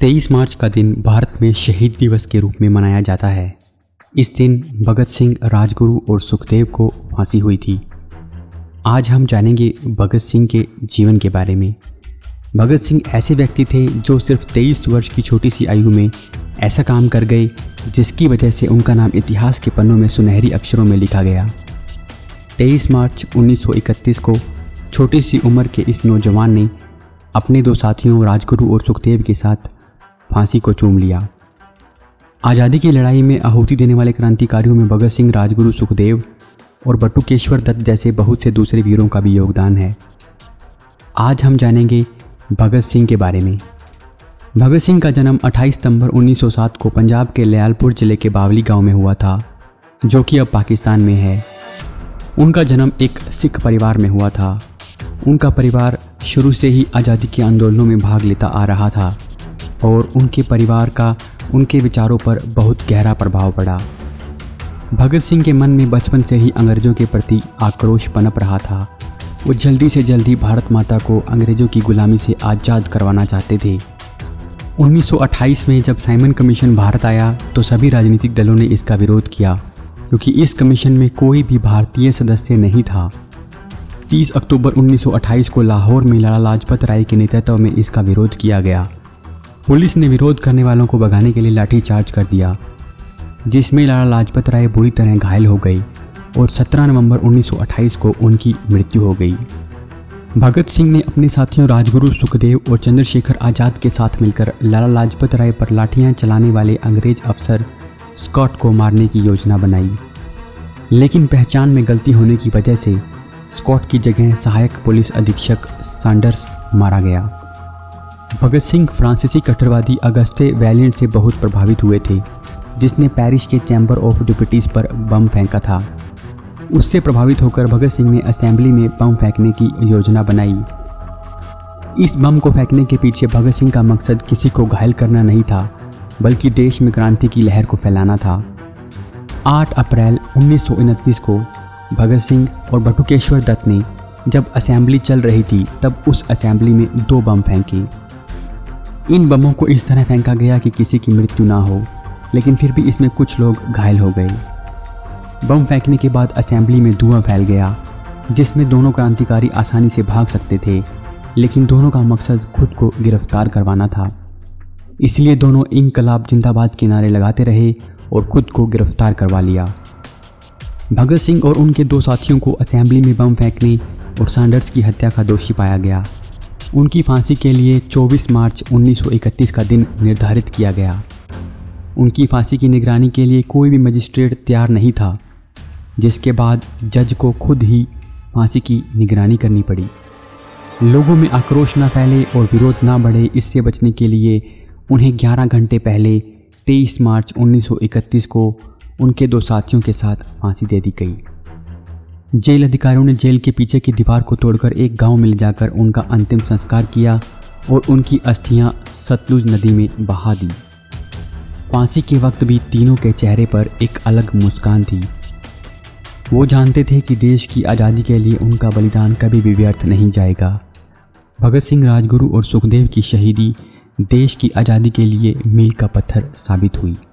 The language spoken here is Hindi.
तेईस मार्च का दिन भारत में शहीद दिवस के रूप में मनाया जाता है। इस दिन भगत सिंह, राजगुरु और सुखदेव को फांसी हुई थी। आज हम जानेंगे भगत सिंह के जीवन के बारे में। भगत सिंह ऐसे व्यक्ति थे जो सिर्फ़ तेईस वर्ष की छोटी सी आयु में ऐसा काम कर गए, जिसकी वजह से उनका नाम इतिहास के पन्नों में सुनहरी अक्षरों में लिखा गया। 23 मार्च 1931 को छोटी सी उम्र के इस नौजवान ने अपने दो साथियों, राजगुरु और सुखदेव के साथ फांसी को चूम लिया। आज़ादी की लड़ाई में आहुति देने वाले क्रांतिकारियों में भगत सिंह, राजगुरु सुखदेव और बटुकेश्वर दत्त जैसे बहुत से दूसरे वीरों का भी योगदान है। आज हम जानेंगे भगत सिंह के बारे में। भगत सिंह का जन्म 28 सितंबर 1907 को पंजाब के लयालपुर ज़िले के बावली गाँव में हुआ था, जो कि अब पाकिस्तान में है। उनका जन्म एक सिख परिवार में हुआ था। उनका परिवार शुरू से ही आज़ादी के आंदोलनों में भाग लेता आ रहा था। और उनके परिवार का उनके विचारों पर बहुत गहरा प्रभाव पड़ा। भगत सिंह के मन में बचपन से ही अंग्रेज़ों के प्रति आक्रोश पनप रहा था। वो जल्दी से जल्दी भारत माता को अंग्रेज़ों की गुलामी से आज़ाद करवाना चाहते थे। 1928 में जब साइमन कमीशन भारत आया तो सभी राजनीतिक दलों ने इसका विरोध किया, क्योंकि इस कमीशन में कोई भी भारतीय सदस्य नहीं था। 30 अक्टूबर 1928 को लाहौर में लाला लाजपत राय के नेतृत्व में इसका विरोध किया गया। पुलिस ने विरोध करने वालों को भगाने के लिए लाठीचार्ज कर दिया, जिसमें लाला लाजपत राय बुरी तरह घायल हो गई और 17 नवंबर 1928 को उनकी मृत्यु हो गई। भगत सिंह ने अपने साथियों राजगुरु सुखदेव और चंद्रशेखर आज़ाद के साथ मिलकर लाला लाजपत राय पर लाठियाँ चलाने वाले अंग्रेज़ अफसर स्कॉट को मारने की योजना बनाई। लेकिन पहचान में गलती होने की वजह से स्कॉट की जगह सहायक पुलिस अधीक्षक सैंडर्स मारा गया। भगत सिंह फ्रांसीसी कट्टरवादी अगस्टे वैलियंट से बहुत प्रभावित हुए थे, जिसने पेरिस के चैम्बर ऑफ़ डिप्यूटीज पर बम फेंका था। उससे प्रभावित होकर भगत सिंह ने असेंबली में बम फेंकने की योजना बनाई। इस बम को फेंकने के पीछे भगत सिंह का मकसद किसी को घायल करना नहीं था, बल्कि देश में क्रांति की लहर को फैलाना था। 8 अप्रैल उन्नीस सौ उनतीस को भगत सिंह और बटुकेश्वर दत्त ने जब असेंबली चल रही थी, तब उस असेंबली में दो बम फेंके। इन बमों को इस तरह फेंका गया कि किसी की मृत्यु ना हो, लेकिन फिर भी इसमें कुछ लोग घायल हो गए। बम फेंकने के बाद असेंबली में धुआँ फैल गया, जिसमें दोनों क्रांतिकारी आसानी से भाग सकते थे, लेकिन दोनों का मकसद खुद को गिरफ़्तार करवाना था। इसलिए दोनों इनकलाब जिंदाबाद के नारे लगाते रहे और खुद को गिरफ़्तार करवा लिया। भगत सिंह और उनके दो साथियों को असेंबली में बम फेंकने और सैंडर्स की हत्या का दोषी पाया गया। उनकी फांसी के लिए 24 मार्च 1931 का दिन निर्धारित किया गया। उनकी फांसी की निगरानी के लिए कोई भी मजिस्ट्रेट तैयार नहीं था, जिसके बाद जज को खुद ही फांसी की निगरानी करनी पड़ी। लोगों में आक्रोश न फैले और विरोध न बढ़े, इससे बचने के लिए उन्हें 11 घंटे पहले 23 मार्च 1931 को उनके दो साथियों के साथ फांसी दे दी गई। जेल अधिकारियों ने जेल के पीछे की दीवार को तोड़कर एक गाँव में ले जाकर उनका अंतिम संस्कार किया और उनकी अस्थियाँ सतलुज नदी में बहा दी। फांसी के वक्त भी तीनों के चेहरे पर एक अलग मुस्कान थी। वो जानते थे कि देश की आज़ादी के लिए उनका बलिदान कभी भी व्यर्थ नहीं जाएगा। भगत सिंह राजगुरु और सुखदेव की शहीदी देश की आज़ादी के लिए मील का पत्थर साबित हुई।